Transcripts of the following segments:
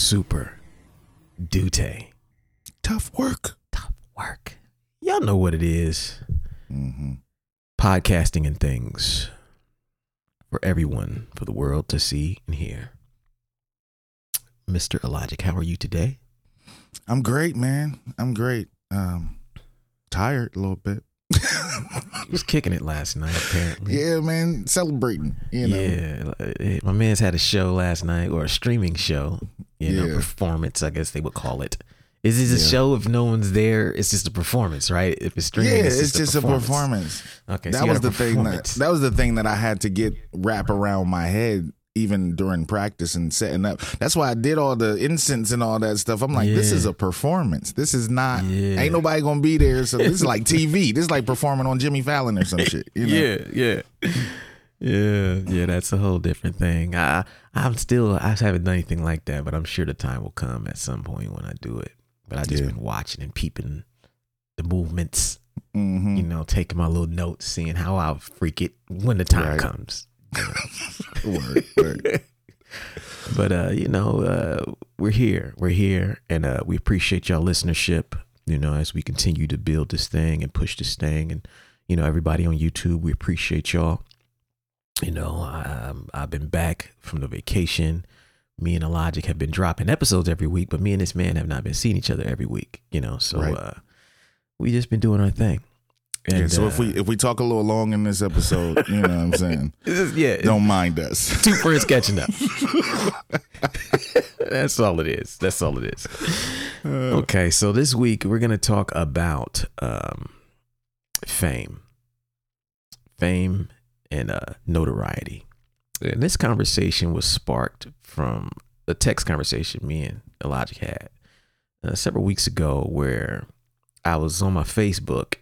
Super Dute. Tough work. Tough work. Y'all know what it is. Mm-hmm. Podcasting and things for everyone, for the world to see and hear. Mr. Elijah, how are you today? I'm great, man. I'm great. Um, tired a little bit. Was kicking it last night, apparently. yeah, man. Celebrating. You know. Yeah, uh, my man's had a show last night or a streaming show, you know, Yeah. performance, I guess they would call it. Is this a Yeah. show if no one's there? It's just a performance, right? If it's streaming, Yeah, it's it's just, just a performance. Okay, that you was the thing that that was the thing that I had to get wrap around my head even during practice and setting up. That's why I did all the incense and all that stuff. I'm like, this is a performance. This is not Yeah. ain't nobody gonna be there. So this is like TV. This is like performing on Jimmy Fallon or some shit. You know? Yeah, yeah, yeah, yeah. That's a whole different thing. I, I'm still, I haven't done anything like that, but I'm sure the time will come at some point when I do it. But I just Yeah. been watching and peeping the movements, Mhm. you know, taking my little notes, seeing how I'll freak it when the time Right. comes. Word, word. But uh, you know, uh, we're here, we're here, and uh, we appreciate y'all listenership. You know, as we continue to build this thing and push this thing, and you know, everybody on YouTube, we appreciate y'all. You know, um, I've been back from the vacation. Me and Logic have been dropping episodes every week, but me and this man have not been seeing each other every week. You know, so Right. uh, we just been doing our thing. Yeah, so uh, if we if we talk a little long in this episode, you know what I'm saying? this is- yeah, Don't mind us. two friends catching up. That's all it is. That's all it is. Okay, so this week we're gonna talk about um, fame, fame, and uh, notoriety. And this conversation was sparked from a text conversation me and Elijah had uh, several weeks ago, where I was on my Facebook,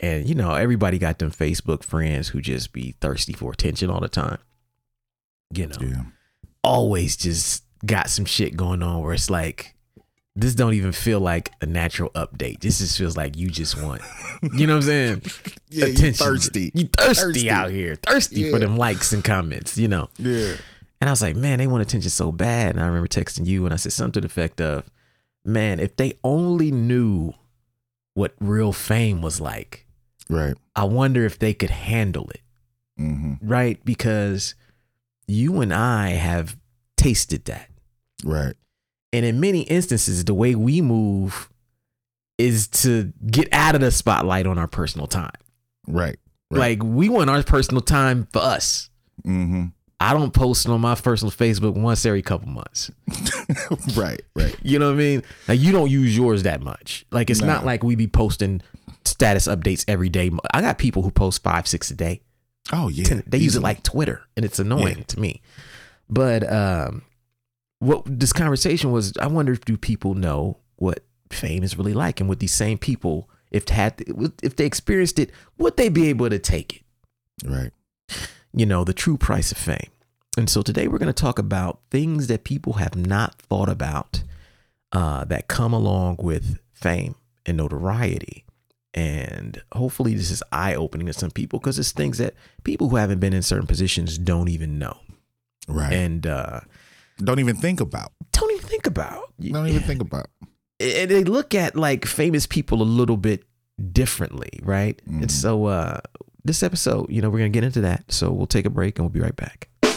and you know everybody got them Facebook friends who just be thirsty for attention all the time. You know, Yeah. always just got some shit going on where it's like this don't even feel like a natural update. This just feels like you just want, you know what I'm saying? Yeah, you Attention. thirsty. You thirsty, Thirsty. out here, thirsty for them likes and comments, you know. Yeah. And I was like, man, they want attention so bad. And I remember texting you and I said something to the effect of, man, if they only knew what real fame was like, Right. I wonder if they could handle it hmm right? Because you and I have tasted that. Right. And in many instances, the way we move is to get out of the spotlight on our personal time. Right. Right. Like we want our personal time for us. hmm I don't post on my personal Facebook once every couple months. right. Right. You know what I mean? Like you don't use yours that much. Like it's not like we be posting status updates every day. I got people who post five, six a day. Oh yeah. ten- they use it like Twitter, and it's annoying Yeah. to me. But um, what this conversation was, I wonder if do people know what fame is really like, and would these same people, if had if they experienced it, would they be able to take it? right. You know, the true price of fame. And so today we're going to talk about things that people have not thought about uh, that come along with fame and notoriety. And hopefully, this is eye opening to some people because it's things that people who haven't been in certain positions don't even know Right. and uh, Don't even think about. don't even think about. Don't even think about. And they look at like famous people a little bit differently, right? Mhm. And so, uh, this episode, you know, we're going to get into that. So, we'll take a break and we'll be right back.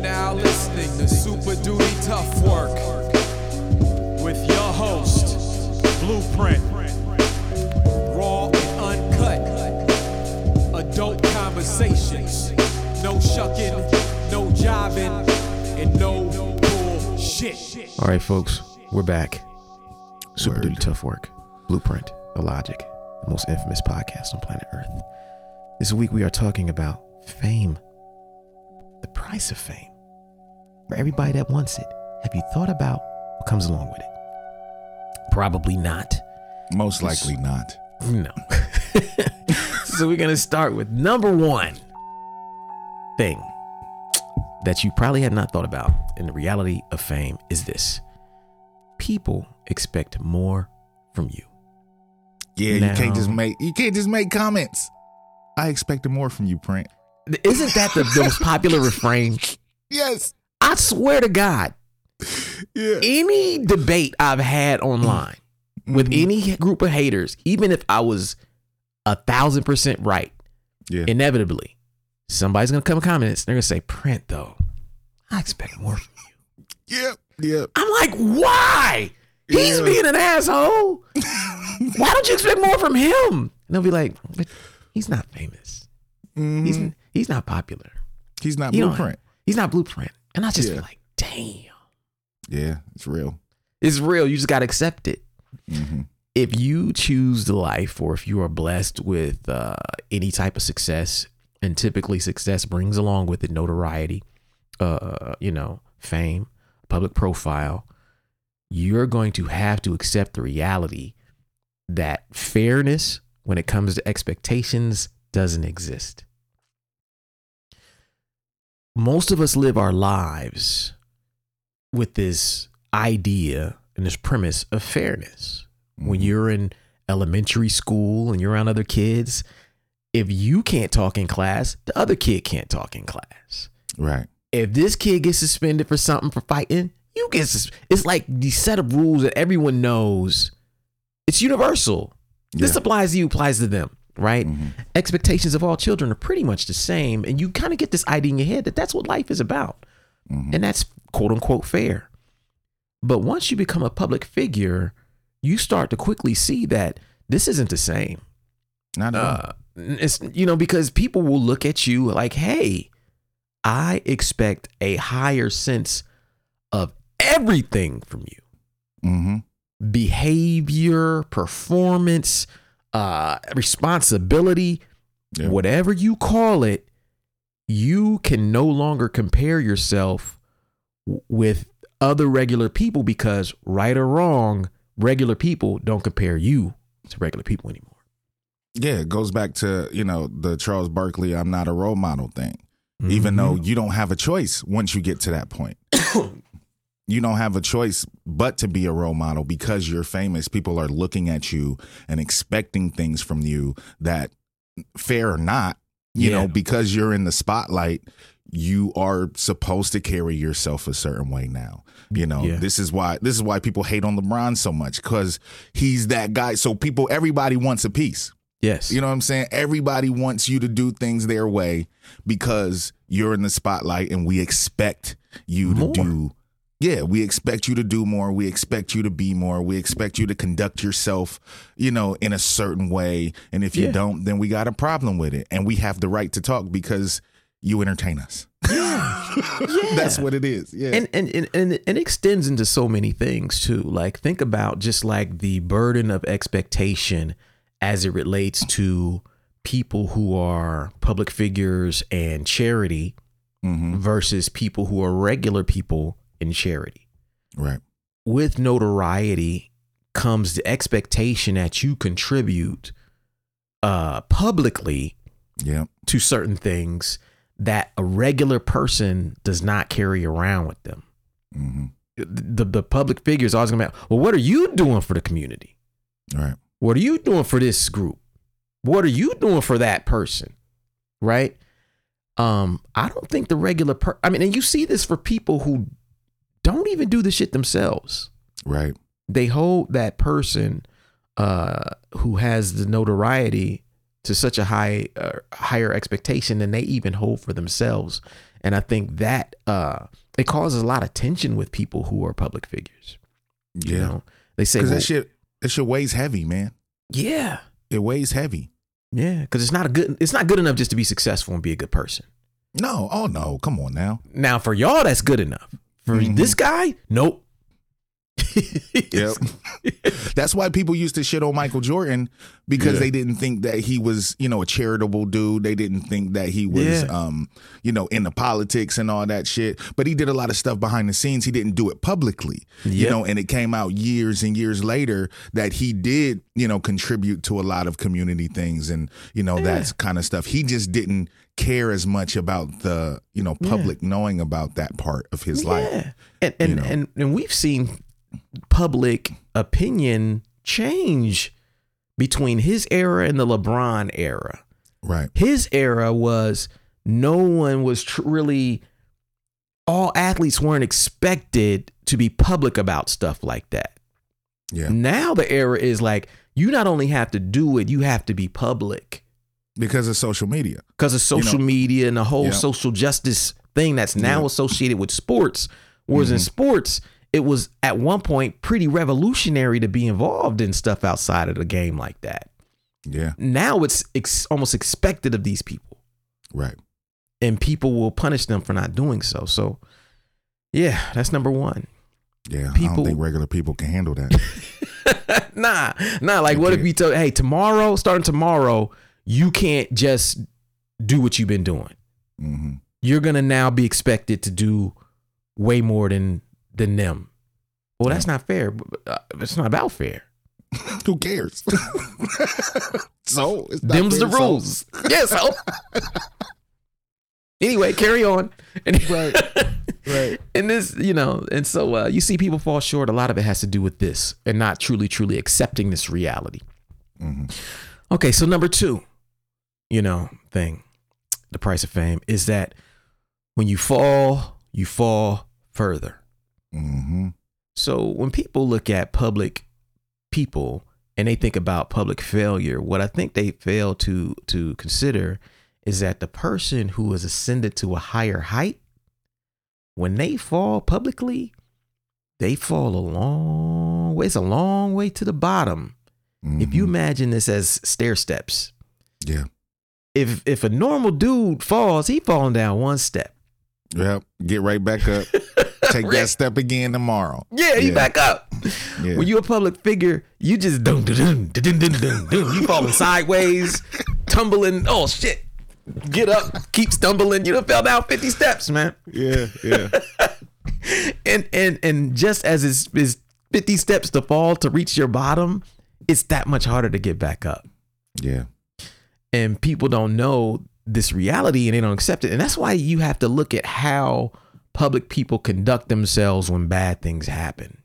You are now listening to Super Duty Tough Work with your host, blueprint. Raw and uncut. Adult conversations. No shucking, no jiving, and no bullshit. All right, folks, we're back. Super Word. duty tough work. Blueprint, Illogic. the most infamous podcast on planet Earth. This week we are talking about fame, the price of fame. For everybody that wants it, have you thought about what comes along with it? Probably not. Most likely not. No. so we're gonna start with number one thing that you probably have not thought about in the reality of fame is this. People expect more from you. Yeah, you can't just make you can't just make comments. I expected more from you, Print. Isn't that the, the most popular refrain? Yes. I swear to God, Yeah. any debate I've had online with Mhm. any group of haters, even if I was a thousand percent right, Yeah. inevitably somebody's gonna come in comments. And they're gonna say, "Print though, I expect more." from you." Yep. Yep. I'm like, why? He's Yeah. being an asshole. why don't you expect more from him? And they'll be like, but he's not famous. Mhm. He's he's not popular. He's not know, blueprint. He's not blueprint. And I just Yeah. feel like, damn, Yeah, it's real. it's real. You just gotta accept it. hmm if you choose the life or if you are blessed with uh, any type of success and typically success brings along with it notoriety uh, you know fame public profile you're going to have to accept the reality that fairness when it comes to expectations doesn't exist most of us live our lives with this idea and this premise of fairness when mm-hmm. you're in elementary school and you're around other kids, if you can't talk in class, the other kid can't talk in class. Right. If this kid gets suspended for something for fighting, you get sus- it's like the set of rules that everyone knows. It's universal. This applies to you, applies to them, right? Mhm. Expectations of all children are pretty much the same, and you kind of get this idea in your head that that's what life is about Mhm. and that's quote unquote fair. But once you become a public figure, you start to quickly see that this isn't the same. Not at all. Uh, it's you know because people will look at you like, "Hey, I expect a higher sense of everything from you: hmm behavior, performance, uh, responsibility, Yeah. whatever you call it, you can no longer compare yourself w- with other regular people because, right or wrong, regular people don't compare you to regular people anymore. Yeah, it goes back to, you know, the Charles Barkley I'm not a role model thing. Even though Mm-hmm. you don't have a choice once you get to that point. you don't have a choice but to be a role model because you're famous. People are looking at you and expecting things from you that fair or not, you Yeah. know, because you're in the spotlight, you are supposed to carry yourself a certain way now. You know, Yeah. this is why this is why people hate on LeBron so much cuz he's that guy. So people everybody wants a piece. yes, You know what I'm saying? Everybody wants you to do things their way because you're in the spotlight and we expect you More. to do yeah, we expect you to do more. We expect you to be more. We expect you to conduct yourself, you know, in a certain way. And if you don't, then we got a problem with it. And we have the right to talk because you entertain us. Yeah, That's what it is. Yeah. and and, and and it extends into so many things too. Like think about just like the burden of expectation as it relates to people who are public figures and charity hmm versus people who are regular people in charity. Right. With notoriety comes the expectation that you contribute uh publicly Yeah. to certain things that a regular person does not carry around with them. hmm The the public figure is always gonna be, well, what are you doing for the community? Right. What are you doing for this group? What are you doing for that person? Right? Um, I don't think the regular per I mean, and you see this for people who don't even do the shit themselves. Right. They hold that person uh who has the notoriety to such a high uh, higher expectation than they even hold for themselves. And I think that uh it causes a lot of tension with people who are public figures. Yeah. You know, they say, Because well, that shit That shit weighs heavy, man. Yeah. It weighs heavy. Yeah. Cause it's not a good it's not good enough just to be successful and be a good person. No, oh no, come on now. Now for y'all, that's good enough. For Mhm. this guy, nope. Yep. That's why people used to shit on Michael Jordan because Yeah. they didn't think that he was, you know, a charitable dude. They didn't think that he was, Yeah. um, you know, into politics and all that shit. But he did a lot of stuff behind the scenes. He didn't do it publicly, you know. And it came out years and years later that he did, you know, contribute to a lot of community things and you know that kind of stuff. He just didn't care as much about the, you know, public knowing about that part of his life. And and, you know. and and we've seen public opinion change between his era and the LeBron era. Right. His era was no one was tr- really all athletes weren't expected to be public about stuff like that. Yeah. Now the era is like you not only have to do it, you have to be public Because of social media. because of social know, media and the whole yeah. social justice thing that's now Yeah. Mm-hmm. associated with sports. Whereas in sports, it was at one point pretty revolutionary to be involved in stuff outside of the game like that. Yeah. Now it's ex- almost expected of these people, Right. and people will punish them for not doing so. So, yeah, that's number one. Yeah. I People- don't think regular people can handle that. nah, nah. Like, what if can't. you tell, hey, tomorrow, starting tomorrow, you can't just do what you've been doing. hmm you're gonna now be expected to do way more than than them. Well, that's not fair. uh, It's not about fair. Who cares? so Them's the fair, so- rules. Yeah. So anyway, carry on. And, Right. Right. And this, you know, and so uh, you see people fall short. A lot of it has to do with this and not truly, truly accepting this reality. Mhm. Okay, so number two, you know, thing, the price of fame is that when you fall, you fall further. hmm So when people look at public people and they think about public failure, what I think they fail to to consider is that the person who has ascended to a higher height, when they fall publicly, they fall a long way. It's a long way to the bottom. If you Mhm. imagine this as stair steps, Yeah. If if a normal dude falls, he falling down one step. Yep. Get right back up. Take that step again tomorrow. Yeah, you Yeah. back up. Yeah. When you a public figure, you just dun dun dun dun dun dun dun. You falling sideways, tumbling. Oh shit! Get up, keep stumbling. You done fell down fifty steps, man. yeah. Yeah. And and and just as it's, it's fifty steps to fall to reach your bottom, it's that much harder to get back up. Yeah. And people don't know this reality and they don't accept it and that's why you have to look at how public people conduct themselves when bad things happen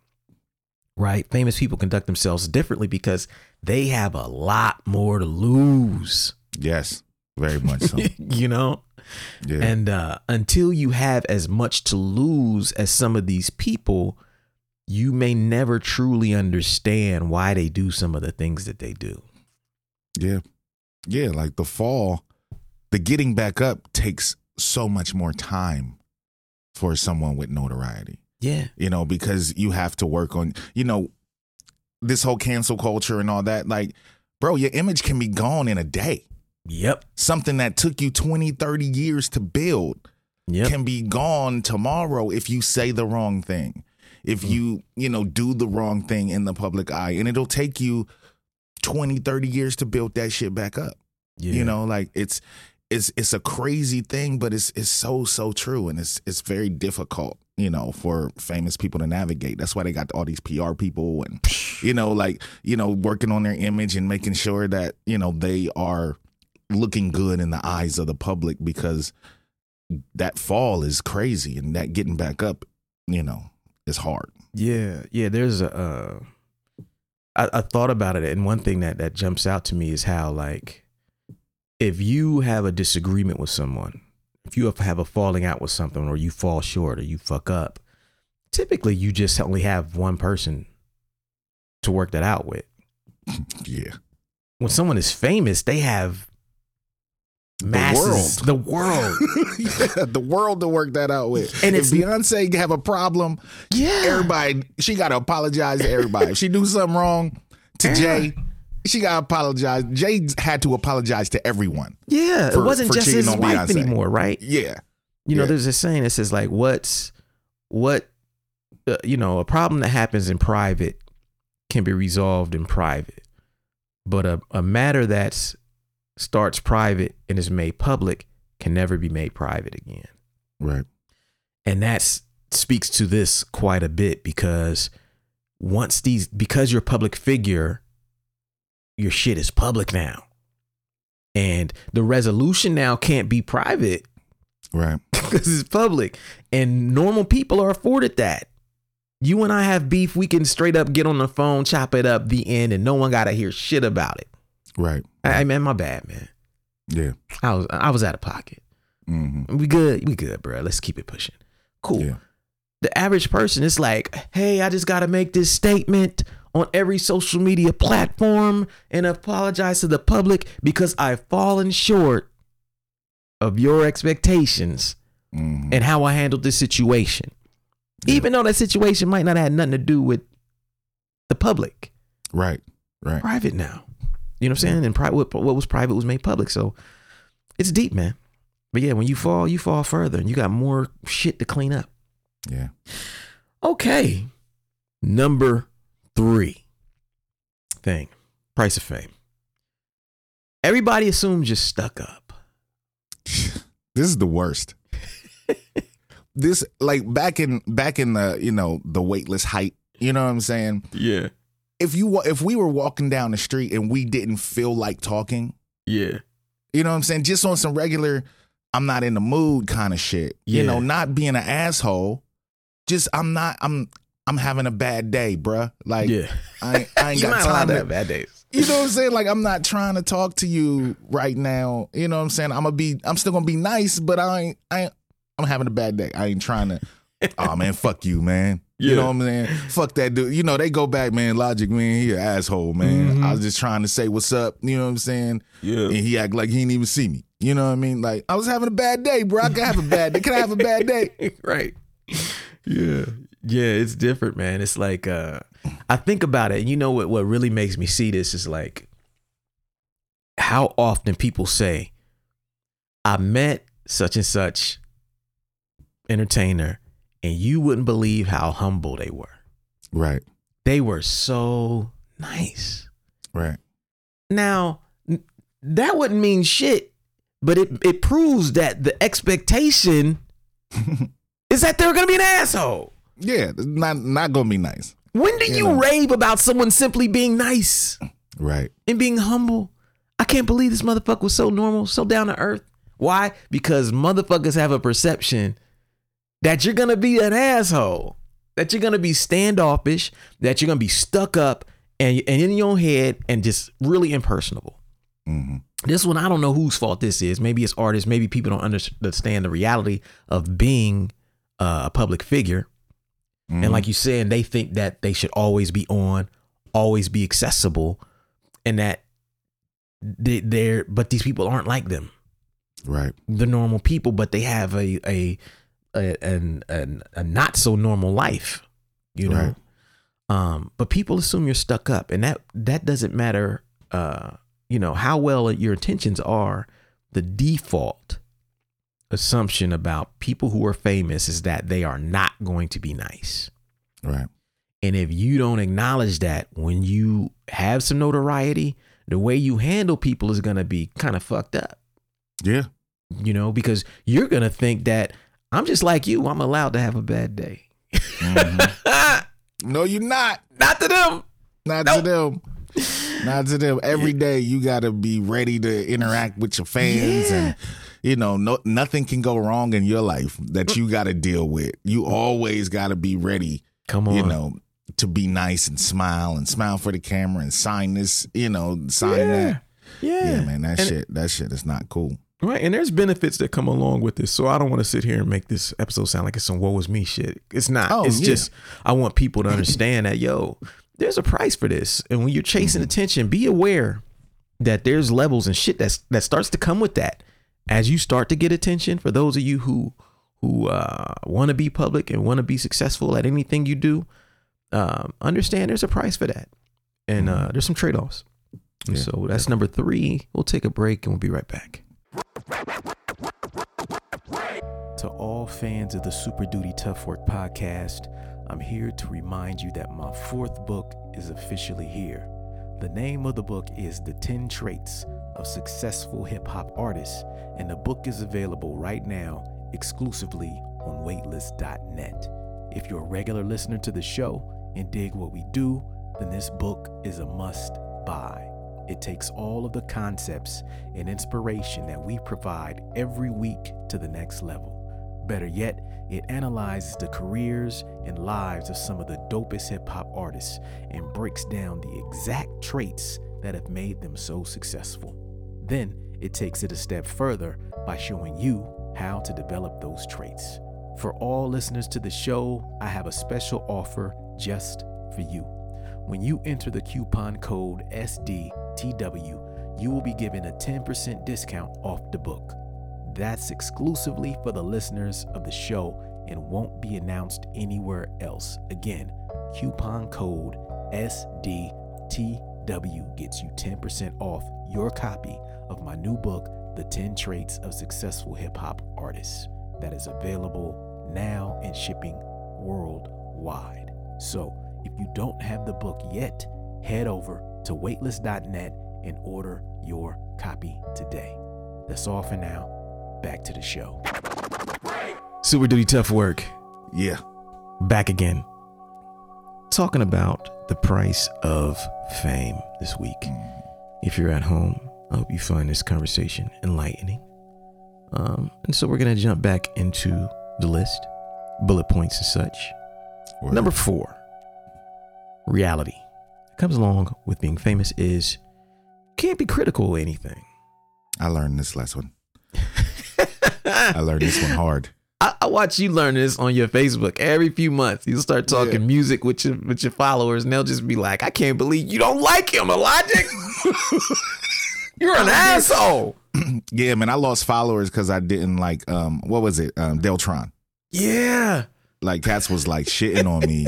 right famous people conduct themselves differently because they have a lot more to lose Yes. Very much so. you know Yeah. and uh, until you have as much to lose as some of these people you may never truly understand why they do some of the things that they do Yeah. Yeah. Like the fall, the getting back up takes so much more time for someone with notoriety, yeah you know, because you have to work on, you know, this whole cancel culture and all that. Like, bro, your image can be gone in a day. yep Something that took you 20, 30 years to build yep can be gone tomorrow if you say the wrong thing. If Mm. you, you know, do the wrong thing in the public eye and it'll take you 20, 30 years to build that shit back up. yeah. You know, like it's it's it's a crazy thing, but it's it's so so true and it's it's very difficult, you know, for famous people to navigate. That's why they got all these PR people and you know, like, you know, working on their image and making sure that, you know, they are looking good in the eyes of the public because that fall is crazy and that getting back up, you know, is hard. Yeah, yeah. There's a. Uh, I, I thought about it, and one thing that that jumps out to me is how like, if you have a disagreement with someone, if you have a falling out with something, or you fall short, or you fuck up, typically you just only have one person to work that out with. Yeah. When someone is famous, they have masses, the world. The world, yeah, the world to work that out with. And if Beyonce have a problem, Yeah, everybody she got to apologize to everybody. if she do something wrong, to Jay. She got to apologize. Jay had to apologize to everyone. Yeah, For- it wasn't just his wife Beyonce. anymore, right? Yeah. You know, there's a saying that says like, "What's what? Uh, you know, a problem that happens in private can be resolved in private, but a a matter that starts private and is made public can never be made private again." Right. and that speaks to this quite a bit because once these because you're a public figure your shit is public now and the resolution now can't be private Right. because it's public and normal people are afforded that you and i have beef we can straight up get on the phone chop it up the end and no one gotta hear shit about it Right. i man my bad man Yeah. i was i was out of pocket hmm we good we good bro let's keep it pushing cool Yeah. the average person is like, hey, I just got to make this statement on every social media platform and apologize to the public because I've fallen short of your expectations hmm and how I handled this situation. Even though that situation might not have nothing to do with the public, Right. Right. private now. You know what I'm saying? And pri- what, what was private was made public. So it's deep, man. But yeah, when you fall, you fall further and you got more shit to clean up. Yeah. Okay. Number three thing price of fame. Everybody assumes you're stuck up. This is the worst. this like back in back in the you know the weightless height. You know what I'm saying? Yeah. If you if we were walking down the street and we didn't feel like talking, Yeah. you know what I'm saying? Just on some regular, I'm not in the mood kind of shit. You know, not being an asshole. Just I'm not. I'm I'm having a bad day, bruh. Like yeah. I ain't, I ain't got time to to have bad days. You know what I'm saying? Like I'm not trying to talk to you right now. You know what I'm saying? I'm gonna be I'm still gonna be nice, but I ain't I ain't I'm having a bad day. I ain't trying to Oh man, fuck you, man. You Yeah. know what I'm saying? Fuck that dude. You know, they go back, man. Logic, man, he an asshole, man. Mhm. I was just trying to say what's up, you know what I'm saying? Yeah. And he act like he didn't even see me. You know what I mean? Like, I was having a bad day, bro. I can have a bad day. Can I have a bad day? right. Yeah. Yeah, it's different, man. It's like uh I think about it. And you know what what really makes me see this is like how often people say I met such and such entertainer and you wouldn't believe how humble they were. Right, They were so nice. right. Now, that wouldn't mean shit, but it it proves that the expectation is that they're going to be an asshole. Yeah, not not gonna be nice. When do You you know. rave about someone simply being nice Right. and being humble? I can't believe this motherfucker was so normal, so down to earth. Why? Because motherfuckers have a perception that you're gonna be an asshole, that you're gonna be standoffish, that you're gonna be stuck up and, and in your head and just really impersonable. hmm This one, I don't know whose fault this is. Maybe it's artists. Maybe people don't understand the reality of being uh, a public figure. Mm-hmm. And like you said, they think that they should always be on, always be accessible, and that they, they're. But these people aren't like them. Right. They're normal people, but they have a a a, an, an, a not so normal life. You know. Right. Um, but people assume you're stuck up, and that that doesn't matter. Uh, you know how well your intentions are. The default assumption about people who are famous is that they are not going to be nice. Right. And if you don't acknowledge that when you have some notoriety, the way you handle people is going to be kind of fucked up, Yeah. you know, because you're going to think that I'm just like you. I'm allowed to have a bad day. Mhm. no, you're not. Not to them. Not to them. Not to them. Every day you got to be ready to interact with your fans Yeah. and you know, no nothing can go wrong in your life that you got to deal with. You always got to be ready, Come on. you know, to be nice and smile and smile for the camera and sign this, you know, sign yeah. that. Yeah. Yeah, man, that And- shit that shit is not cool. Right. And there's benefits that come along with this. So I don't want to sit here and make this episode sound like it's some woe is me shit. It's not. Oh, it's yeah. just I want people to understand that, yo, there's a price for this. And when you're chasing Mm-hmm. attention, be aware that there's levels and shit that's that starts to come with that. As you start to get attention, for those of you who who uh, want to be public and want to be successful at anything you do, um, understand there's a price for that. and uh, there's some trade offs. Yeah, so that's number three. We'll take a break and we'll be right back. To all fans of the Super Duty Tough Work podcast, I'm here to remind you that my fourth book is officially here. The name of the book is The 10 Traits of Successful Hip Hop Artists, and the book is available right now exclusively on waitlist.net. If you're a regular listener to the show and dig what we do, then this book is a must buy. It takes all of the concepts and inspiration that we provide every week to the next level. Better yet, it analyzes the careers and lives of some of the dopest hip hop artists and breaks down the exact traits that have made them so successful. Then it takes it a step further by showing you how to develop those traits. For all listeners to the show, I have a special offer just for you. When you enter the coupon code SDTW, you will be given a 10% discount off the book. That's exclusively for the listeners of the show and won't be announced anywhere else. Again, coupon code SDTW gets you 10% off your copy of my new book, The 10 Traits of Successful Hip Hop Artists, that is available now and shipping worldwide. So, if you don't have the book yet, head over to waitlist.net and order your copy today. That's all for now. Back to the show. Super Duty Tough Work. Yeah. Back again. Talking about the price of fame this week. If you're at home, I hope you find this conversation enlightening. Um, and so we're going to jump back into the list, bullet points and such. Word. Number four, reality. Comes along with being famous is can't be critical of anything. I learned this last one. I learned this one hard. I, I watch you learn this on your Facebook every few months. You start talking Yeah. music with your with your followers, and they'll just be like, "I can't believe you don't like him, Logic. You're an asshole." Yeah, man. I lost followers because I didn't like um what was it? Um Deltron. Yeah, Like cats was like shitting on me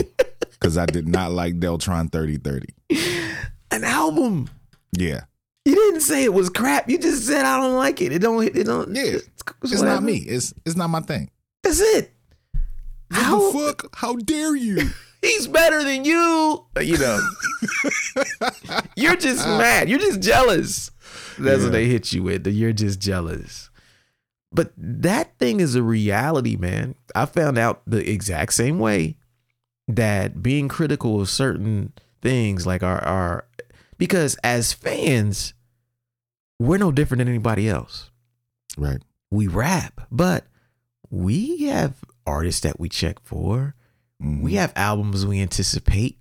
because I did not like Deltron 3030. an album. Yeah. You didn't say it was crap. You just said I don't like it. It don't. It don't. Yeah. It's, It's whatever. not me. It's it's not my thing. That's it. What How the fuck? How dare you? he's better than you. Uh, you know, you're just mad. You're just jealous. That's Yeah. what they hit you with. that You're just jealous. But that thing is a reality, man. I found out the exact same way that being critical of certain things, like our our, because as fans, we're no different than anybody else. Right. We rap, but we have artists that we check for. Mhm. We have albums we anticipate.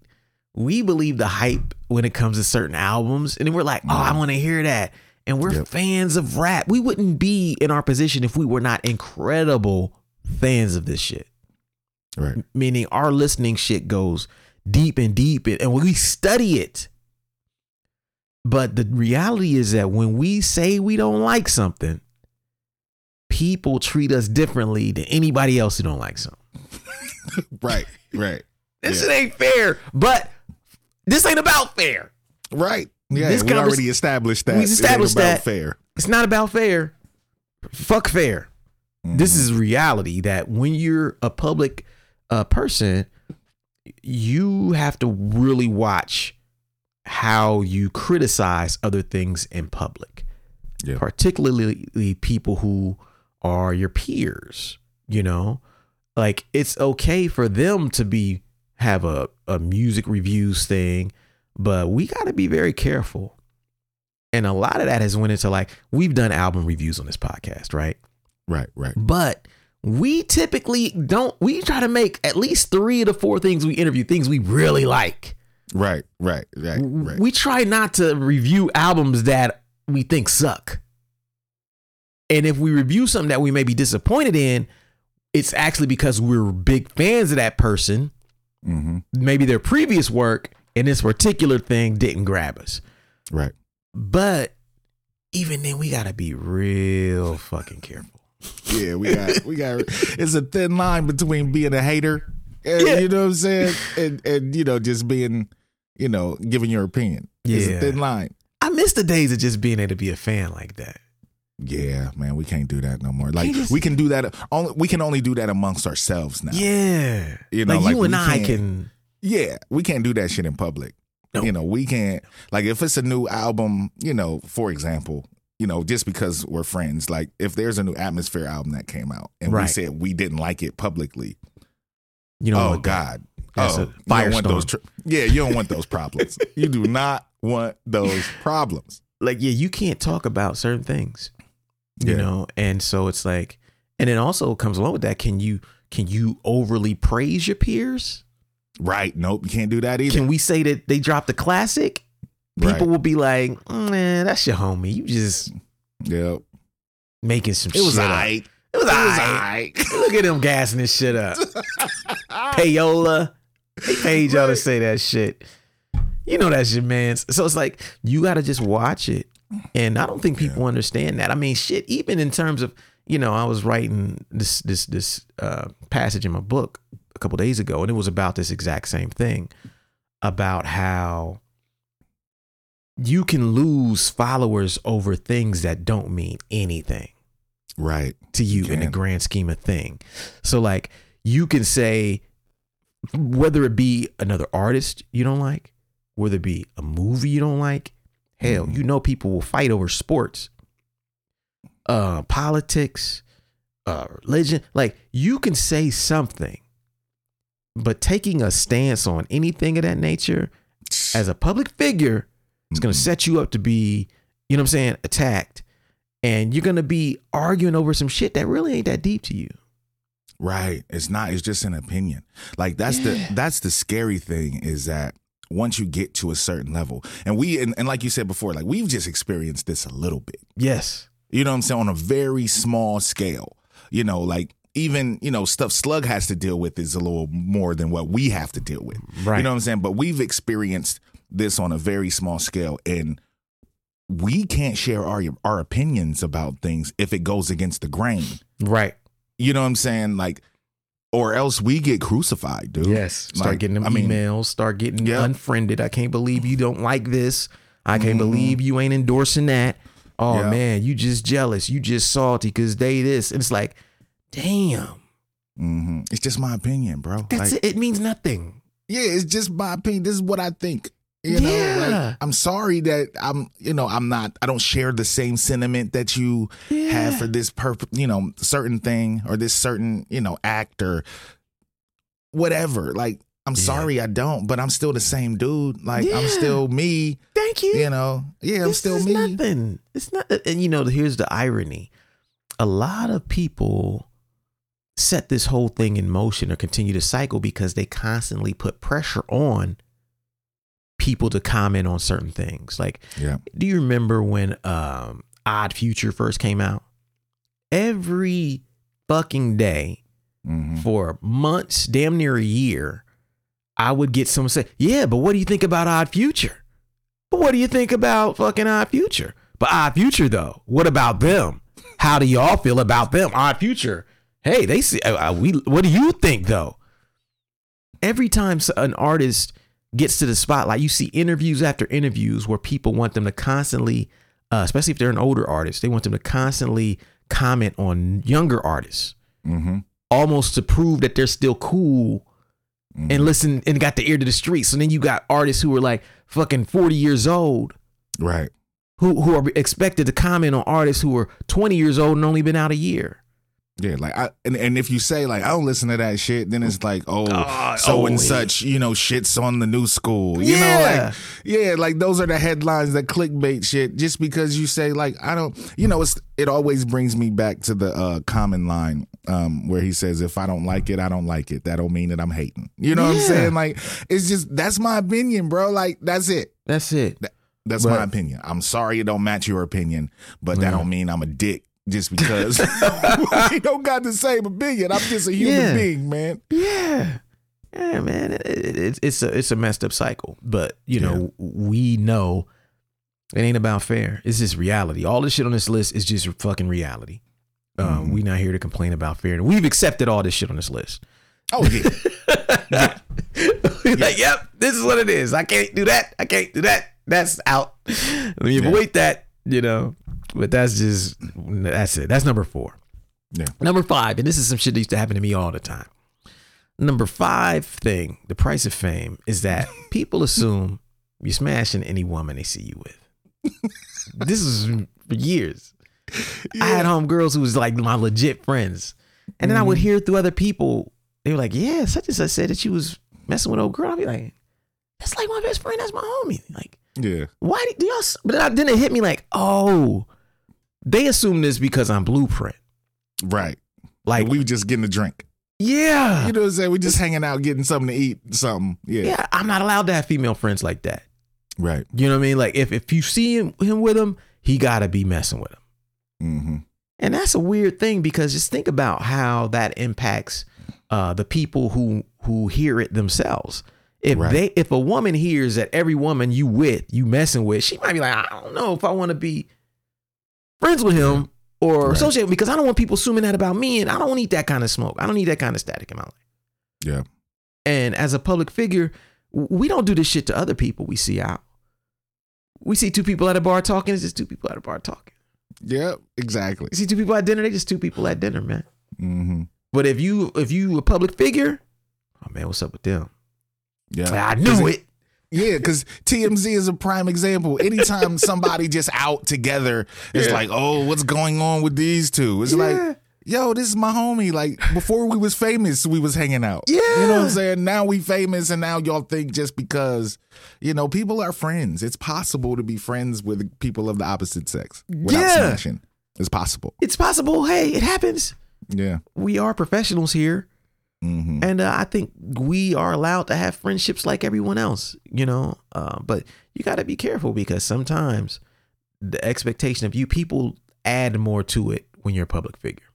We believe the hype when it comes to certain albums. And then we're like, oh, I want to hear that. And we're Yep. fans of rap. We wouldn't be in our position if we were not incredible fans of this shit. Right. Meaning our listening shit goes deep and deep and and we study it. But the reality is that when we say we don't like something, people treat us differently than anybody else who don't like something. Right. Right. This Yeah. ain't fair, but this ain't about fair. Right. Yeah. This we convers- already established that. We It established about that. fair. It's not about fair. Fuck fair. This Mhm. is reality that when you're a public uh, person, you have to really watch how you criticize other things in public, Yeah. particularly people who are your peers. You know, like it's okay for them to be have a, a music reviews thing, but we got to be very careful. And a lot of that has went into like we've done album reviews on this podcast, right? Right. Right. But we typically don't. We try to make at least three of the four things we interview things we really like. Right. Right. Right. Right. We try not to review albums that we think suck. And if we review something that we may be disappointed in, it's actually because we're big fans of that person, hmm maybe their previous work, and this particular thing didn't grab us. Right. But even then, we got to be real fucking careful. Yeah, we got we got it's a thin line between being a hater and Yeah. you know what I'm saying? And and you know, just being you know, giving your opinion. It's Yeah. a thin line. I miss the days of just being able to be a fan like that. Yeah, man, we can't do that no more. Like just- we can do that only we can only do that amongst ourselves now. Yeah. You know, like, like you and I can't- can Yeah, we can't do that shit in public. No. You know, we can't like if it's a new album, you know, for example, you know, just because we're friends, like if there's a new Atmosphere album that came out and we said we didn't like it publicly, you know oh God, That's oh, you don't want those. Tr- yeah, you don't want those problems. you do not want those problems. like yeah, you can't talk about certain things. You Yeah. know, and so it's like and it also comes along with that. Can you can you overly praise your peers? Right? Nope, you can't do that either. Can we say that they dropped a classic? People Right. will be like, man, that's your homie. You just Yep. making some It was shit alright. It was alright. Look at them gassing this shit up. Payola. They paid y'all to say that shit. You know that's your man's. So it's like you gotta just watch it. And I don't think people understand that. I mean, shit, even in terms of, you know, I was writing this this this uh, passage in my book a couple days ago, and it was about this exact same thing. About how you can lose followers over things that don't mean anything Right. to you in the grand scheme of thing. So like you can say whether it be another artist you don't like, whether it be a movie you don't like, hell, Mhm. you know people will fight over sports, uh politics, uh religion. Like you can say something, but taking a stance on anything of that nature as a public figure it's going to Mhm. set you up to be, you know what I'm saying, attacked. And you're going to be arguing over some shit that really ain't that deep to you. Right. It's not. It's just an opinion. Like that's Yeah. the that's the scary thing is that once you get to a certain level, and we and, and like you said before, like we've just experienced this a little bit. Yes. You know what I'm saying? On a very small scale. You know, like even you know stuff Slug has to deal with is a little more than what we have to deal with. Right. You know what I'm saying? But we've experienced this on a very small scale, and we can't share our our opinions about things if it goes against the grain. Right. You know what I'm saying? Like, or else we get crucified, dude. Yes. Start Like, getting them I mean, emails, start getting Yeah. unfriended. I can't believe you don't like this. I can't Mhm. believe you ain't endorsing that. Oh Yeah. man, you just jealous. You just salty because they this. And it's like, damn. hmm It's just my opinion, bro. That's Like, it. It means nothing. Yeah, it's just my opinion. This is what I think. You know, Yeah. like, I'm sorry that I'm, you know, I'm not, I don't share the same sentiment that you have for this purpose, you know, certain thing or this certain, you know, act or whatever. Like, I'm Yeah. sorry I don't, but I'm still the same dude. Like, I'm still me, Thank you. you know. Yeah, I'm This still me. Nothing. It's not. And you know, here's the irony: a lot of people set this whole thing in motion or continue to cycle because they constantly put pressure on people to comment on certain things. Like, Yeah. do you remember when um, Odd Future first came out? Every fucking day hmm for months, damn near a year, I would get someone say, "Yeah, but what do you think about Odd Future? But what do you think about fucking Odd Future? But Odd Future though, what about them? How do y'all feel about them? Odd Future. Hey, they see. Uh, uh, we. What do you think though? Every time an artist gets to the spotlight, you see interviews after interviews where people want them to constantly, uh, especially if they're an older artist, they want them to constantly comment on younger artists hmm almost to prove that they're still cool Mm-hmm. and listen and got the ear to the streets. So then you got artists who are like fucking 40 years old Right. who who are expected to comment on artists who are 20 years old and only been out a year. Yeah, like I and, and if you say like I don't listen to that shit, then it's like oh Oh, so oh, and yeah. such, you know, shits on the new school. You know, Yeah. like yeah, like those are the headlines that clickbait shit. Just because you say like I don't, you know, it's it always brings me back to the uh, common line um, where he says if I don't like it, I don't like it. That don't mean that I'm hating. You know what I'm saying? Like it's just that's my opinion, bro. Like that's it. That's it. That's Right. my opinion. I'm sorry it don't match your opinion, but that Yeah. don't mean I'm a dick just because we don't got the same opinion. I'm just a human Yeah. being, man. Yeah. Yeah, man. It, it, it's it's a it's a messed up cycle. But, you know, we know it ain't about fair. It's just reality. All this shit on this list is just fucking reality. Um, Mhm. We not here to complain about fair. And we've accepted all this shit on this list. Oh yeah. like, yep, this is what it is. I can't do that. I can't do that. That's out. Let me Yeah. avoid that, you know. But that's just that's it. That's number four. Yeah. Number five, and this is some shit that used to happen to me all the time. Number five thing, the price of fame, is that people assume you're smashing any woman they see you with. this is for years. I had homegirls who was like my legit friends. And then I would mm-hmm. hear through other people, they were like, yeah, such and such said that she was messing with old girl. I'd be like, that's like my best friend. That's my homie. Like, Yeah. why do- do y'all? But then, I, then it hit me like, oh, they assume this because I'm Blueprint. Right. Like, we were just getting a drink. yeah. You know what I'm saying? We just hanging out, getting something to eat, something. Yeah. Yeah, I'm not allowed to have female friends like that. Right. You know what I mean? Like if if you see him, him with him, he gotta be messing with him. Mm-hmm. And that's a weird thing because just think about how that impacts uh, the people who who hear it themselves. If Right. they if a woman hears that every woman you with you messing with, she might be like, I don't know if I want to be friends with him or Right. associate because I don't want people assuming that about me, and I don't need that kind of smoke. I don't need that kind of static in my life. Yeah. And as a public figure, we don't do this shit to other people we see out. We see two people at a bar talking, it's just two people at a bar talking. Yeah. Exactly. You see two people at dinner, they just two people at dinner, man. Mm-hmm. But if you if you a public figure, oh man, what's up with them? Yeah. I knew it. Yeah, because TMZ is a prime example. Anytime somebody just out together, it's Yeah. like, oh, what's going on with these two? It's Yeah. like, yo, this is my homie. Like before we was famous, we was hanging out. Yeah, You know what I'm saying? Now we famous and now y'all think just because, you know, people are friends. It's possible to be friends with people of the opposite sex without Yeah. smashing. It's possible. It's possible. Hey, it happens. Yeah. We are professionals here. Hmm And uh, I think we are allowed to have friendships like everyone else, you know. Uh, but you got to be careful because sometimes the expectation of you people add more to it when you're a public figure.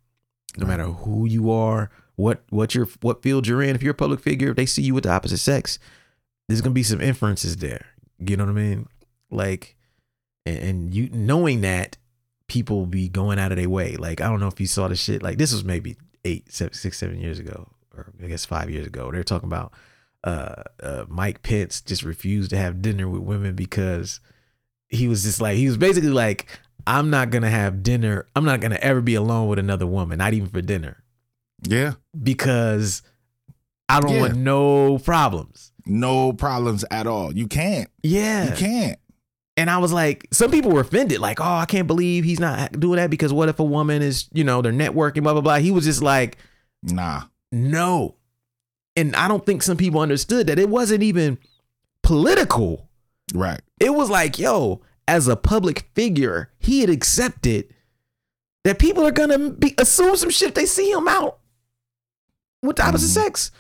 No matter who you are, what what your what field you're in. If you're a public figure, if they see you with the opposite sex, there's gonna be some inferences there. You know what I mean? Like, and, and you knowing that people be going out of their way. Like, I don't know if you saw the shit. Like, this was maybe eight, seven, six, seven years ago, or I guess five years ago. They're talking about uh, uh, Mike Pence just refused to have dinner with women because he was just like he was basically like, I'm not gonna have dinner. I'm not gonna ever be alone with another woman, not even for dinner, Yeah. because I don't Yeah. want no problems. No problems at all. You can't. Yeah, You can't. And I was like, some people were offended, like, oh, I can't believe he's not doing that because what if a woman is, you know, they're networking, blah, blah, blah. He was just like, Nah. No. And I don't think some people understood that it wasn't even political. Right. It was like, yo, as a public figure, he had accepted that people are gonna be assume some shit they see him out with the opposite Mhm. sex.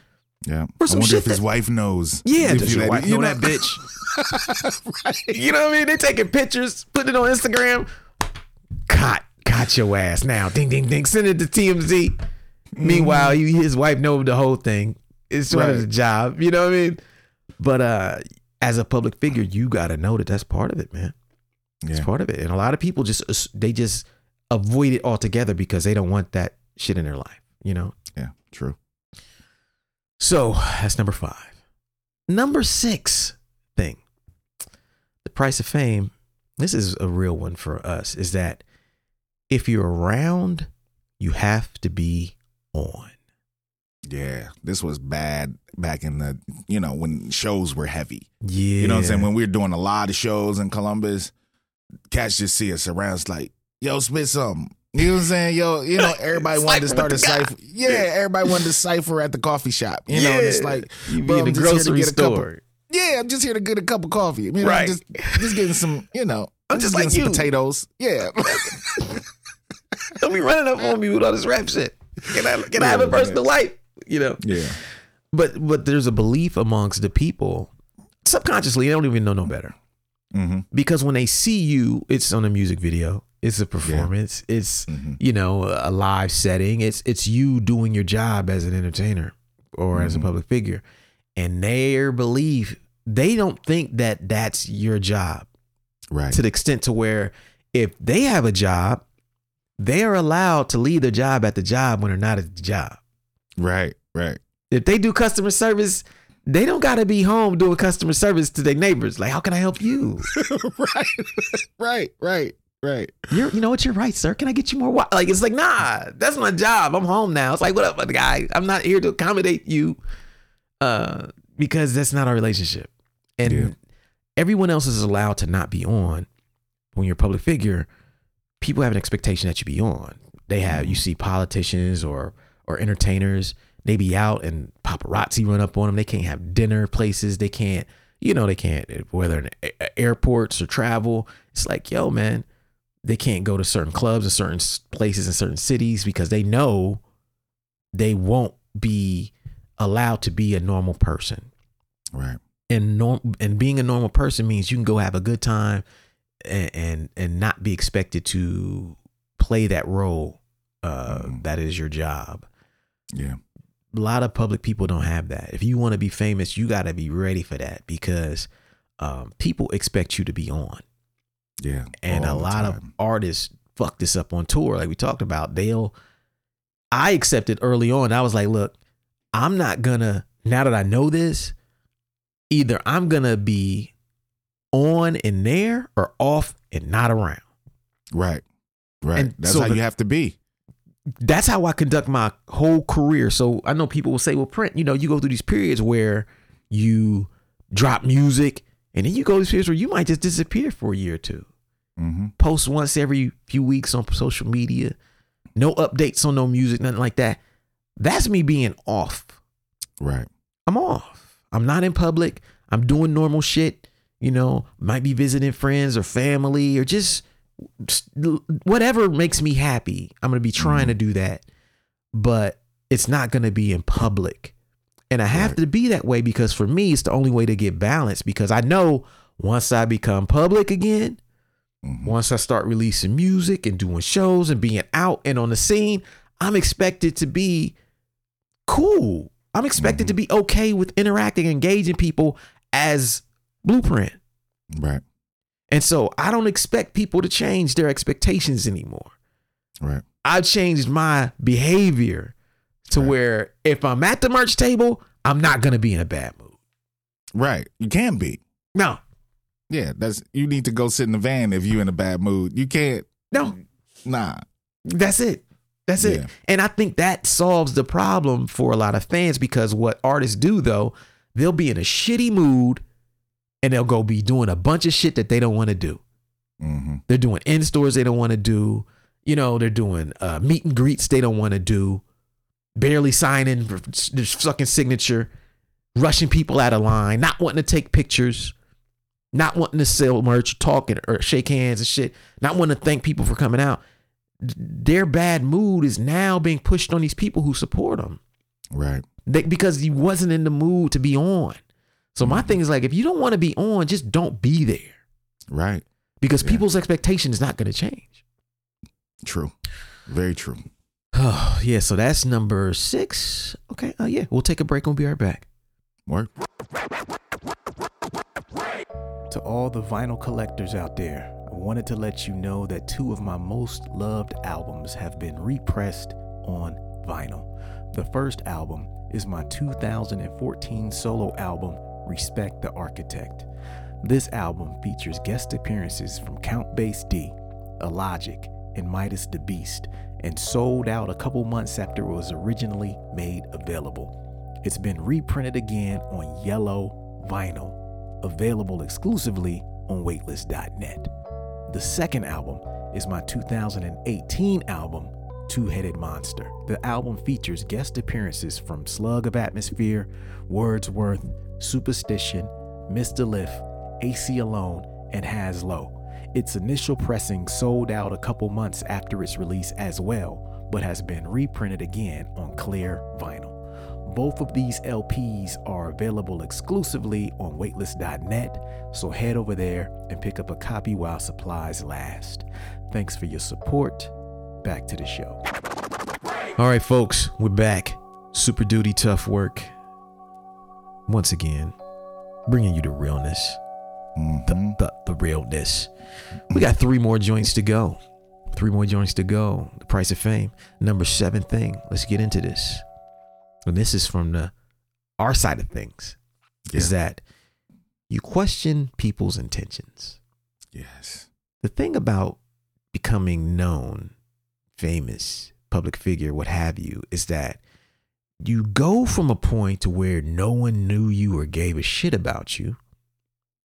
Yeah. For I some wonder shit if his that- wife knows. Yeah, If does you your wife you know that bitch? right. You know what I mean? They taking pictures, putting it on Instagram. Caught, caught your ass now. Ding, ding, ding. Send it to TMZ. Meanwhile, he, his wife know the whole thing. It's one of Right. the job. You know what I mean? But uh, as a public figure, you got to know that that's part of it, man. It's Yeah. part of it. And a lot of people just they just avoid it altogether because they don't want that shit in their life. You know. Yeah. True. So that's number five. Number six thing the price of fame. This is a real one for us is that if you're around, you have to be on. Yeah. This was bad back in the, you know, when shows were heavy. Yeah. You know what I'm saying? When we were doing a lot of shows in Columbus, cats just see us around. It's like, yo, spit something. You know what I'm saying? Yo, you know, everybody wanted to start a with the guy. cipher. Yeah, everybody wanted to cipher at the coffee shop. You know, and it's like, you be bro, I'm just here to grocery get a store. yeah, I'm just here to get a cup of coffee. You know, Right. just just getting some, you know, I'm just getting like you. potatoes. Yeah. Don't be running up on me with all this rap shit. Can I can I have a personal life? You know. yeah. But but there's a belief amongst the people subconsciously. They don't even know no better. Mm-hmm. because when they see you, it's on a music video, it's a performance, it's Mhm. you know a live setting, it's it's you doing your job as an entertainer or as a Mhm. public figure, and their belief they don't think that that's your job Right. to the extent to where if they have a job, they are allowed to leave their job at the job when they're not at the job. Right. Right. If they do customer service, they don't gotta be home doing customer service to their neighbors. Like, how can I help you? right, right, right, right. You're, you know what? You're right, sir. Can I get you more? Wa-? Like, it's like, nah, that's my job. I'm home now. It's like, what up, guy? I'm not here to accommodate you, uh, because that's not our relationship. And Yeah. everyone else is allowed to not be on. When you're a public figure, people have an expectation that you be on. They have you mm-hmm. see politicians or or entertainers, they be out and paparazzi run up on them. They can't have dinner places. They can't, you know, they can't eh, whether in airports or travel. It's like, yo, man, they can't go to certain clubs and certain places in certain cities because they know they won't be allowed to be a normal person Right. and norm and being a normal person means you can go have a good time and and, and not be expected to play that role uh, Mhm. that is your job Yeah. a lot of public people don't have that if you want to be famous you got to be ready for that because um, people expect you to be on Yeah. and a lot of artists fuck this up on tour like we talked about they'll i accepted early on i was like look i'm not gonna now that i know this either i'm gonna be on and there or off and not around Right. Right. And That's so how the- you have to be. that's how I conduct my whole career. So I know people will say, well, print, you know, you go through these periods where you drop music and then you go to these periods where you might just disappear for a year or two. Mm-hmm. Post once every few weeks on social media, no updates on no music, nothing like that. That's me being off. Right. I'm off. I'm not in public. I'm doing normal shit. You know, might be visiting friends or family or just whatever makes me happy. I'm going to be trying to do that, but it's not going to be in public. And I have Right. to be that way because for me, it's the only way to get balance because I know once I become public again, Mhm. once I start releasing music and doing shows and being out and on the scene, I'm expected to be cool. I'm expected to be okay with interacting, engaging people as Blueprint. Right. And so I don't expect people to change their expectations anymore. Right. I've changed my behavior to Right. where if I'm at the merch table, I'm not going to be in a bad mood. Right. You can be. No, Yeah. That's you need to go sit in the van if you're in a bad mood. You can't. no, Nah. That's it. That's it. Yeah. And I think that solves the problem for a lot of fans because what artists do though, they'll be in a shitty mood and they'll go be doing a bunch of shit that they don't want to do. Mm-hmm. They're doing in stores they don't want to do. You know, they're doing uh, meet and greets they don't want to do. Barely signing their fucking signature, rushing people out of line, not wanting to take pictures, not wanting to sell merch, talking or shake hands and shit, not wanting to thank people for coming out. Their bad mood is now being pushed on these people who support them Right. they, because he wasn't in the mood to be on. So my mm. thing is like, if you don't want to be on, just don't be there Right. because Yeah. people's expectation is not going to change. True. Very true. Oh, yeah. So that's number six. Okay. Oh, yeah. We'll take a break. We'll be right back. Work. To all the vinyl collectors out there, I wanted to let you know that two of my most loved albums have been repressed on vinyl. The first album is my 2014 solo album, Respect the Architect. This album features guest appearances from Count Bass D, Illogic, and Midas the Beast, and sold out a couple months after it was originally made available. It's been reprinted again on yellow vinyl available exclusively on waitlist.net. The second album is my 2018 album, Two Headed Monster. The album features guest appearances from Slug of Atmosphere, Wordsworth, Supastition, Mr. Lif, AC Alone, and Has-Lo. Its initial pressing sold out a couple months after its release as well, but has been reprinted again on clear vinyl. Both of these LPs are available exclusively on waitlist.net, so head over there and pick up a copy while supplies last. Thanks for your support. Back to the show. All right, folks. We're back. Super duty tough work. Once again, bringing you the realness. the, Mhm. the, the realness. We got three more joints to go. Three more joints to go. The price of fame. Number seven thing. Let's get into this. And this is from the our side of things is that you question people's intentions. Yes. The thing about becoming known, famous, public figure, what have you, is that you go from a point to where no one knew you or gave a shit about you,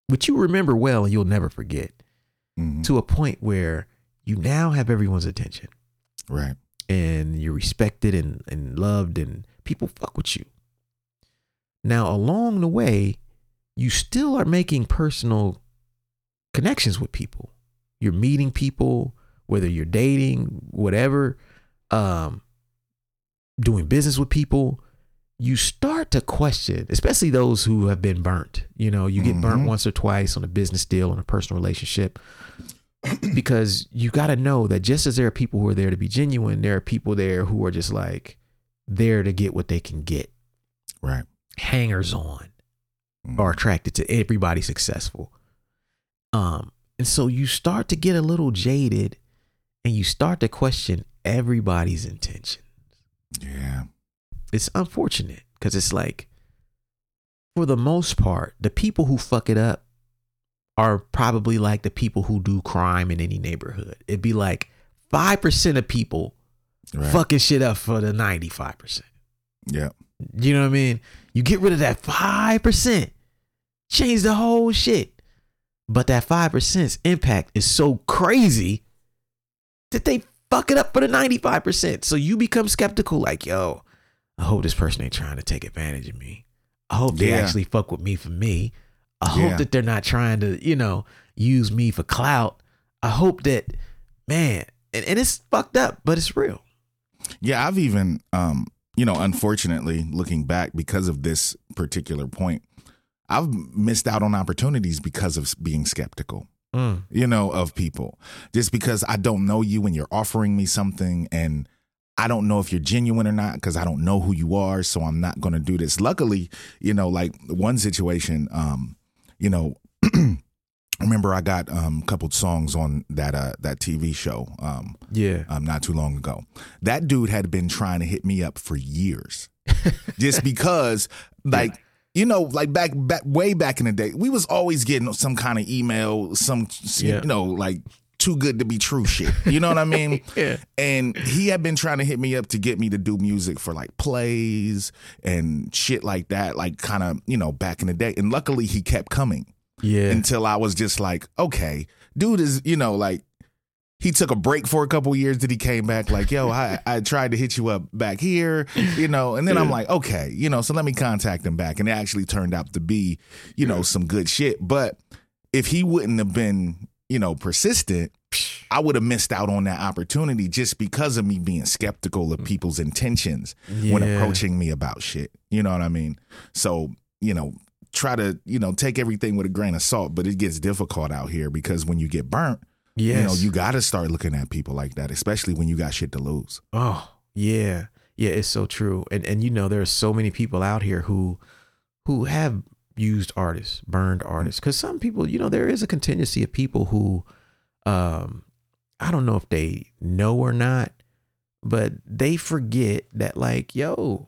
which you remember well and you'll never forget, Mhm. to a point where you now have everyone's attention Right. and you're respected and, and loved and people fuck with you. Now, along the way, you still are making personal connections with people. You're meeting people, whether you're dating, whatever, um, doing business with people. You start to question, especially those who have been burnt. You know, you get burnt Mhm. once or twice on a business deal, on a personal relationship because you got to know that just as there are people who are there to be genuine, there are people there who are just like there to get what they can get. Right. Hangers on Mhm. are attracted to everybody successful. Um, and so you start to get a little jaded and you start to question everybody's intention. Yeah. It's unfortunate because it's like, for the most part, the people who fuck it up are probably like the people who do crime in any neighborhood. It'd be like 5% of people Right. fucking shit up for the 95%. Yeah. You know what I mean? You get rid of that 5%, change the whole shit. But that 5%'s impact is so crazy that they fuck it up for the 95%. So you become skeptical like, yo, I hope this person ain't trying to take advantage of me. I hope they Yeah. actually fuck with me for me. I Yeah. hope that they're not trying to, you know, use me for clout. I hope that, man, and, and it's fucked up, but it's real. Yeah, I've even, um, you know, unfortunately, looking back because of this particular point, I've missed out on opportunities because of being skeptical, Mm. you know, of people. Just because I don't know you and you're offering me something and I don't know if you're genuine or not because I don't know who you are, so I'm not going to do this. Luckily, you know, like one situation, um, you know, remember I got um, a couple songs on that uh, that TV show. Um, Yeah. um, not too long ago. That dude had been trying to hit me up for years, just because, like, you know, like back back way back in the day, we was always getting some kind of email, some Yeah. you know, like too good to be true shit. You know what I mean? Yeah. And he had been trying to hit me up to get me to do music for like plays and shit like that, like kind of, you know, back in the day. And luckily he kept coming Yeah. until I was just like, okay, dude is, you know, like he took a break for a couple years. Then he came back like, yo, I, I tried to hit you up back here, you know, and then I'm like, okay, you know, so let me contact him back. And it actually turned out to be, you know, some good shit. But if he wouldn't have been, you know, persistent, I would have missed out on that opportunity just because of me being skeptical of mm. people's intentions when approaching me about shit. You know what I mean? So, you know, try to, you know, take everything with a grain of salt, but it gets difficult out here because when you get burnt, Yes. you know, you got to start looking at people like that, especially when you got shit to lose. Oh, yeah. Yeah, it's so true. And and you know, there are so many people out here who who have used artists, burned artists. Cause some people, you know, there is a contingency of people who um I don't know if they know or not, but they forget that like, yo,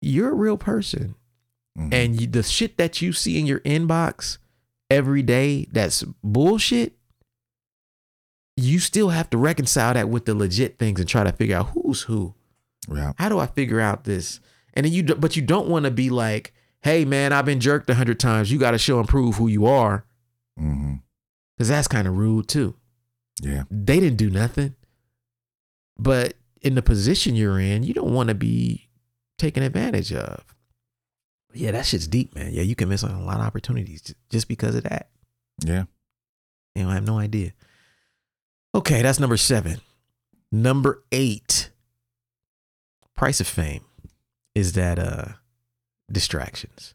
you're a real person. Mhm. And you, the shit that you see in your inbox every day that's bullshit, you still have to reconcile that with the legit things and try to figure out who's who. yeah. How do I figure out this? And then you, do- but you don't want to be like, hey man, I've been jerked a hundred times. You got to show and prove who you are, mm-hmm. because that's kind of rude too. Yeah. They didn't do nothing, but in the position you're in, you don't want to be taken advantage of. Yeah, that shit's deep, man. Yeah, you can miss on a lot of opportunities just because of that. Yeah. You know, I have no idea. Okay, that's number seven. Number eight, price of fame is that uh distractions.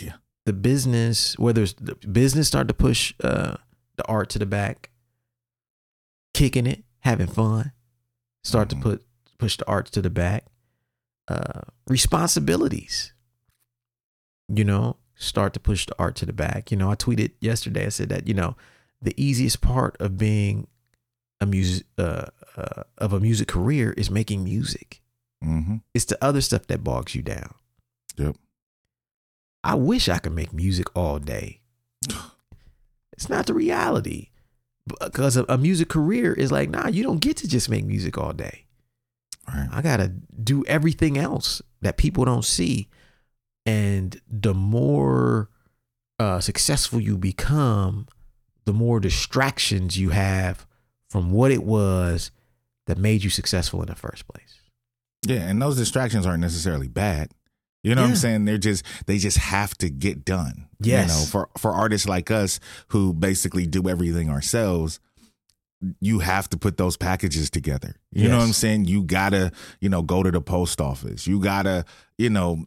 Yeah. The business, whether it's the business start to push uh the art to the back, kicking it, having fun, start Mhm. to put push the arts to the back. Uh responsibilities. You know, start to push the art to the back. You know, I tweeted yesterday. I said that you know the easiest part of being a music uh, uh, of a music career is making music. hmm It's the other stuff that bogs you down. Yep. I wish I could make music all day. It's not the reality. Because a, music career is like, nah, you don't get to just make music all day. Right. I got to do everything else that people don't see. And the more uh, successful you become, the more distractions you have from what it was that made you successful in the first place. Yeah, and those distractions aren't necessarily bad. You know what I'm saying? They're just they just have to get done. Yes. You know, for for artists like us who basically do everything ourselves, you have to put those packages together. You know what I'm saying? You gotta, you know, go to the post office. You gotta, you know,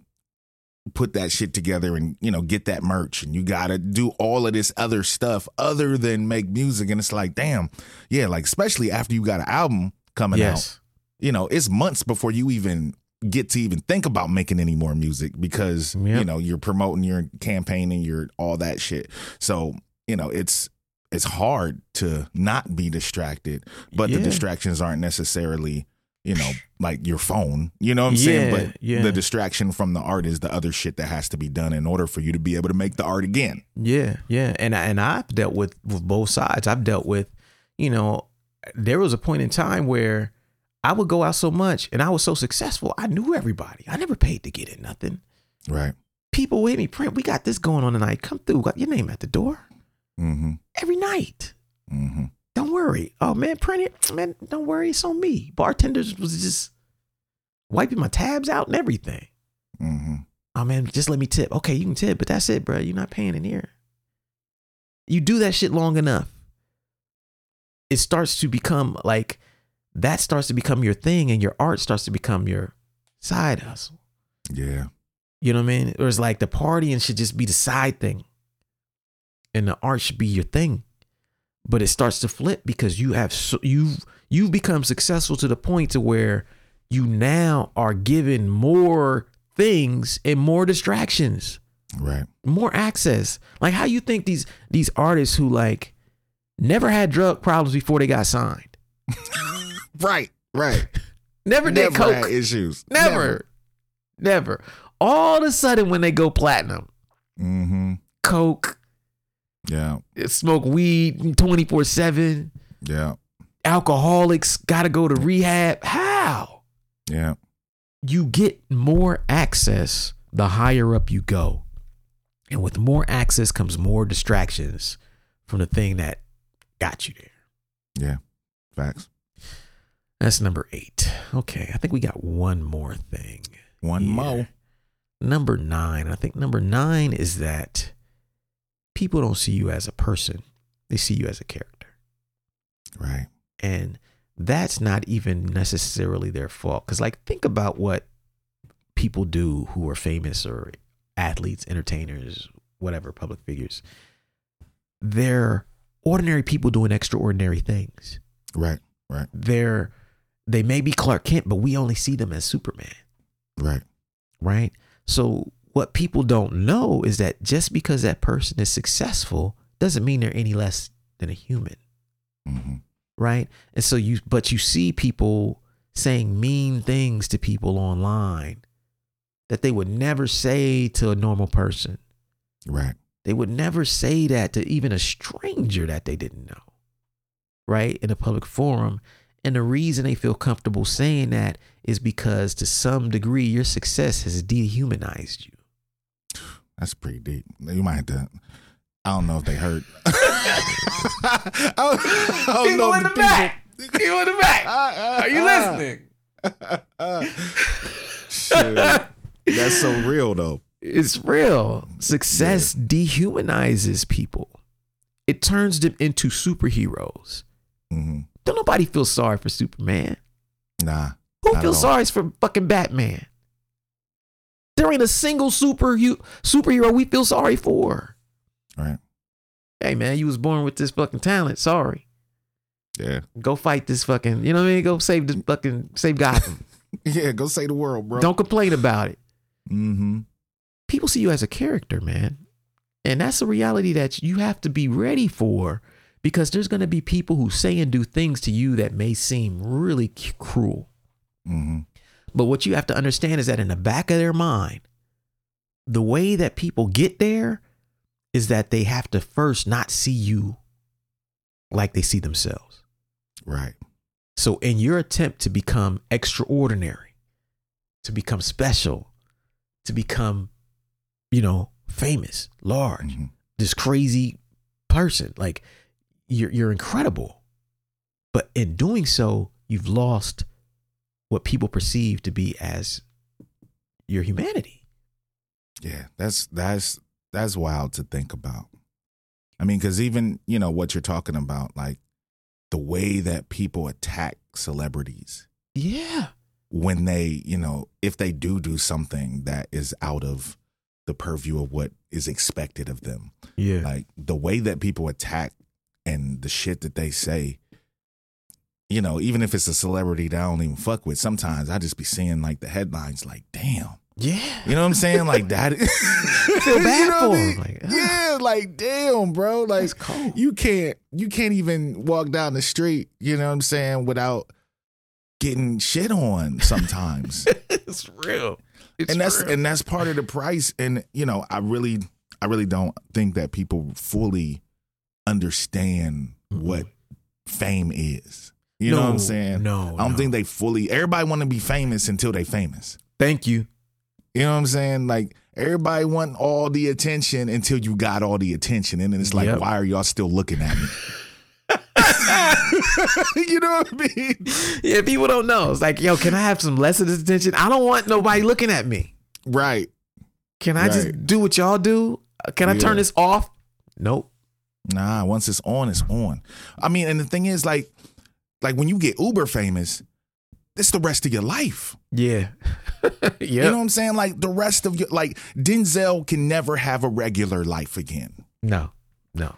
put that shit together and, you know, get that merch. And you gotta do all of this other stuff other than make music. And it's like, damn, yeah, like especially after you got an album coming out you know, it's months before you even get to even think about making any more music because Yep. you know you're promoting your campaigning your all that shit so you know it's it's hard to not be distracted but the distractions aren't necessarily you know like your phone you know what i'm saying but yeah. the distraction from the art is the other shit that has to be done in order for you to be able to make the art again Yeah, yeah, and I- and I've dealt with with both sides. I've dealt with, you know, there was a point in time where I would go out so much and I was so successful. I knew everybody. I never paid to get in nothing. right People with me, print. We got this going on tonight. Come through. Got your name at the door mm-hmm every night. mm-hmm worry. Oh man, print it. Man, don't worry. It's on me. Bartenders was just wiping my tabs out and everything. mm-hmm Oh man, just let me tip. Okay, you can tip, but that's it, bro. You're not paying in here. You do that shit long enough, it starts to become like that starts to become your thing, and your art starts to become your side hustle. yeah You know what I mean? Or it's like the partying should just be the side thing, and the art should be your thing. But it starts to flip because you have so, you you've become successful to the point to where you now are given more things and more distractions, right. More access. Like how you think these these artists who like never had drug problems before they got signed, right right. Never did never coke, had issues never, never. All of a sudden, when they go platinum, mm-hmm. coke, yeah. Smoke weed 24 7 yeah. Alcoholics gotta go to rehab. How? Yeah. You get more access the higher up you go. And with more access comes more distractions from the thing that got you there. Yeah, facts. that's number eight. Okay i think we got one more thing. One here. mo. number nine. I think number nine is that people don't see you as a person they see you as a character Right. and that's not even necessarily their fault because like think about what people do who are famous or athletes entertainers whatever public figures they're ordinary people doing extraordinary things Right. Right. they're they may be clark kent but we only see them as superman Right. right so what people don't know is that just because that person is successful doesn't mean they're any less than a human hmm right? And so you, but you see people saying mean things to people online that they would never say to a normal person. Right. They would never say that to even a stranger that they didn't know, right? In a public forum. And the reason they feel comfortable saying that is because to some degree your success has dehumanized you. That's pretty deep. You might have to. I don't know if they heard. I don't, I don't know if the people- People in the back. Are you listening? That's so real though. It's real. Success dehumanizes people. It turns them into superheroes. hmm Don't nobody feel sorry for Superman. Nah. Who feels sorry for fucking Batman? There ain't a single super superhero we feel sorry for. Right. Hey man, you was born with this fucking talent. Sorry. Yeah. Go fight this fucking, you know what I mean? Go save this fucking save Gotham. Yeah. Go save the world, bro. Don't complain about it. Mm-hmm. people see you as a character, man. And that's a reality that you have to be ready for because there's going to be people who say and do things to you that may seem really cruel. Mm-hmm. But what you have to understand is that in the back of their mind, the way that people get there is that they have to first not see you like they see themselves. Right. So, in your attempt to become extraordinary, to become special, to become, you know, famous, large, Mhm. this crazy person, like you're you're incredible. But in doing so, you've lost what people perceive to be as your humanity. Yeah, that's that's that's wild to think about. I mean, because even you know what you're talking about, like the way that people attack celebrities Yeah. when they, you know, if they do do something that is out of the purview of what is expected of them, Yeah. like the way that people attack and the shit that they say. You know, even if it's a celebrity that I don't even fuck with, sometimes I just be seeing like the headlines, like, damn. yeah. You know what I'm saying? Like that. feel bad You know for I mean? Like, ah. yeah, like damn, bro. Like cold. you can't you can't even walk down the street, you know what I'm saying, without getting shit on sometimes. it's real. It's and that's real. and that's part of the price. And you know, I really I really don't think that people fully understand Mm-mm. what fame is. You know what I'm saying? no, I don't no. think they fully everybody want to be famous until they famous. Thank you. You know what I'm saying? Like everybody want all the attention until you got all the attention, and then it's like, Yep. why are y'all still looking at me? you know what I mean? Yeah, people don't know. It's like, yo, can I have some less of this attention? I don't want nobody looking at me. Right. Can I just do what y'all do? Can I turn this off? Nope. Nah. Once it's on, it's on. I mean, and the thing is, like, like when you get uber famous, it's the rest of your life. Yeah. yeah. You know what I'm saying? Like the rest of your like Denzel can never have a regular life again. no. No.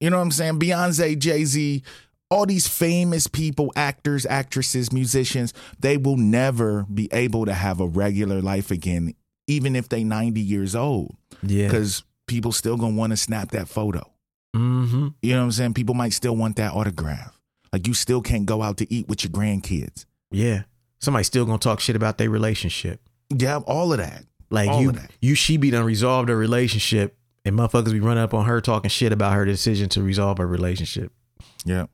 You know what I'm saying? Beyonce, Jay Z, all these famous people, actors, actresses, musicians, they will never be able to have a regular life again, even if they 90 years old, Yeah. because people still gonna want to snap that photo. Mm-hmm. You know what I'm saying? People might still want that autograph. Like you still can't go out to eat with your grandkids. Yeah. Somebody's still gonna talk shit about their relationship. Yeah, all of that. Like All you, of that. you, she be done resolved her relationship, and motherfuckers be running up on her talking shit about her decision to resolve her relationship. Yeah.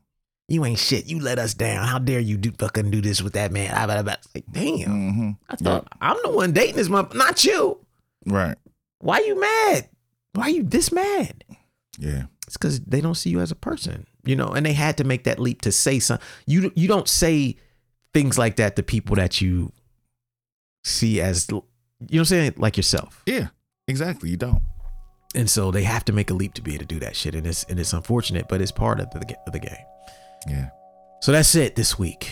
You ain't shit. You let us down. How dare you do fucking do this with that man? Blah, blah, blah. Like, damn. hmm I thought I'm the one dating this mother, not you. Right. Why you mad? Why you this mad? Yeah. It's because they don't see you as a person, you know. And they had to make that leap to say something. You you don't say things like that to people that you see as you know I'm saying, like yourself. Yeah. Exactly. You don't. And so they have to make a leap to be able to do that shit, and it's and it's unfortunate, but it's part of the of the game. Yeah. So that's it this week.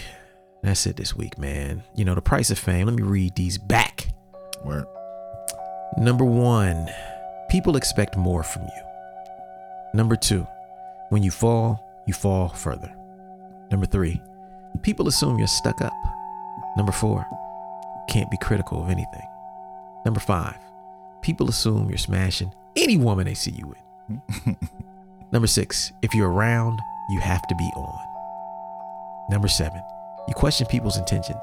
That's it this week, man. You know the price of fame. Let me read these back. Word. Number one, people expect more from you. Number two, when you fall, you fall further. Number three, people assume you're stuck up. Number four, can't be critical of anything. Number five, people assume you're smashing any woman they see you with. Number six, if you're around, you have to be on. Number seven, you question people's intentions.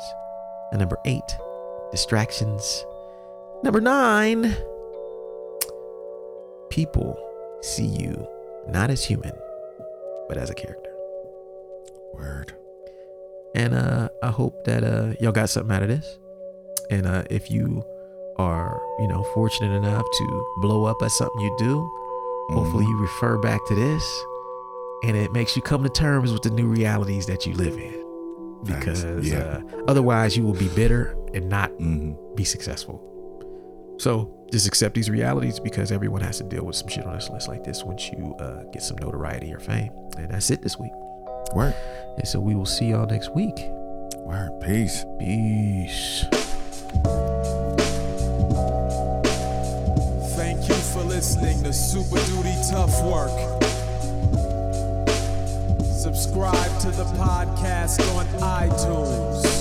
And number eight, distractions. Number nine, people see you not as human, but as a character. Word. And uh, I hope that uh, y'all got something out of this. And uh, if you are, you know, fortunate enough to blow up at something you do, hopefully you refer back to this, and it makes you come to terms with the new realities that you live in. Because Yeah. uh, otherwise, you will be bitter and not hmm be successful. So just accept these realities because everyone has to deal with some shit on this list like this once you uh, get some notoriety or fame. And that's it this week. Word. And so we will see y'all next week. Word. Peace. Peace. Thank you for listening to Super Duty Tough Work. Subscribe to the podcast on iTunes.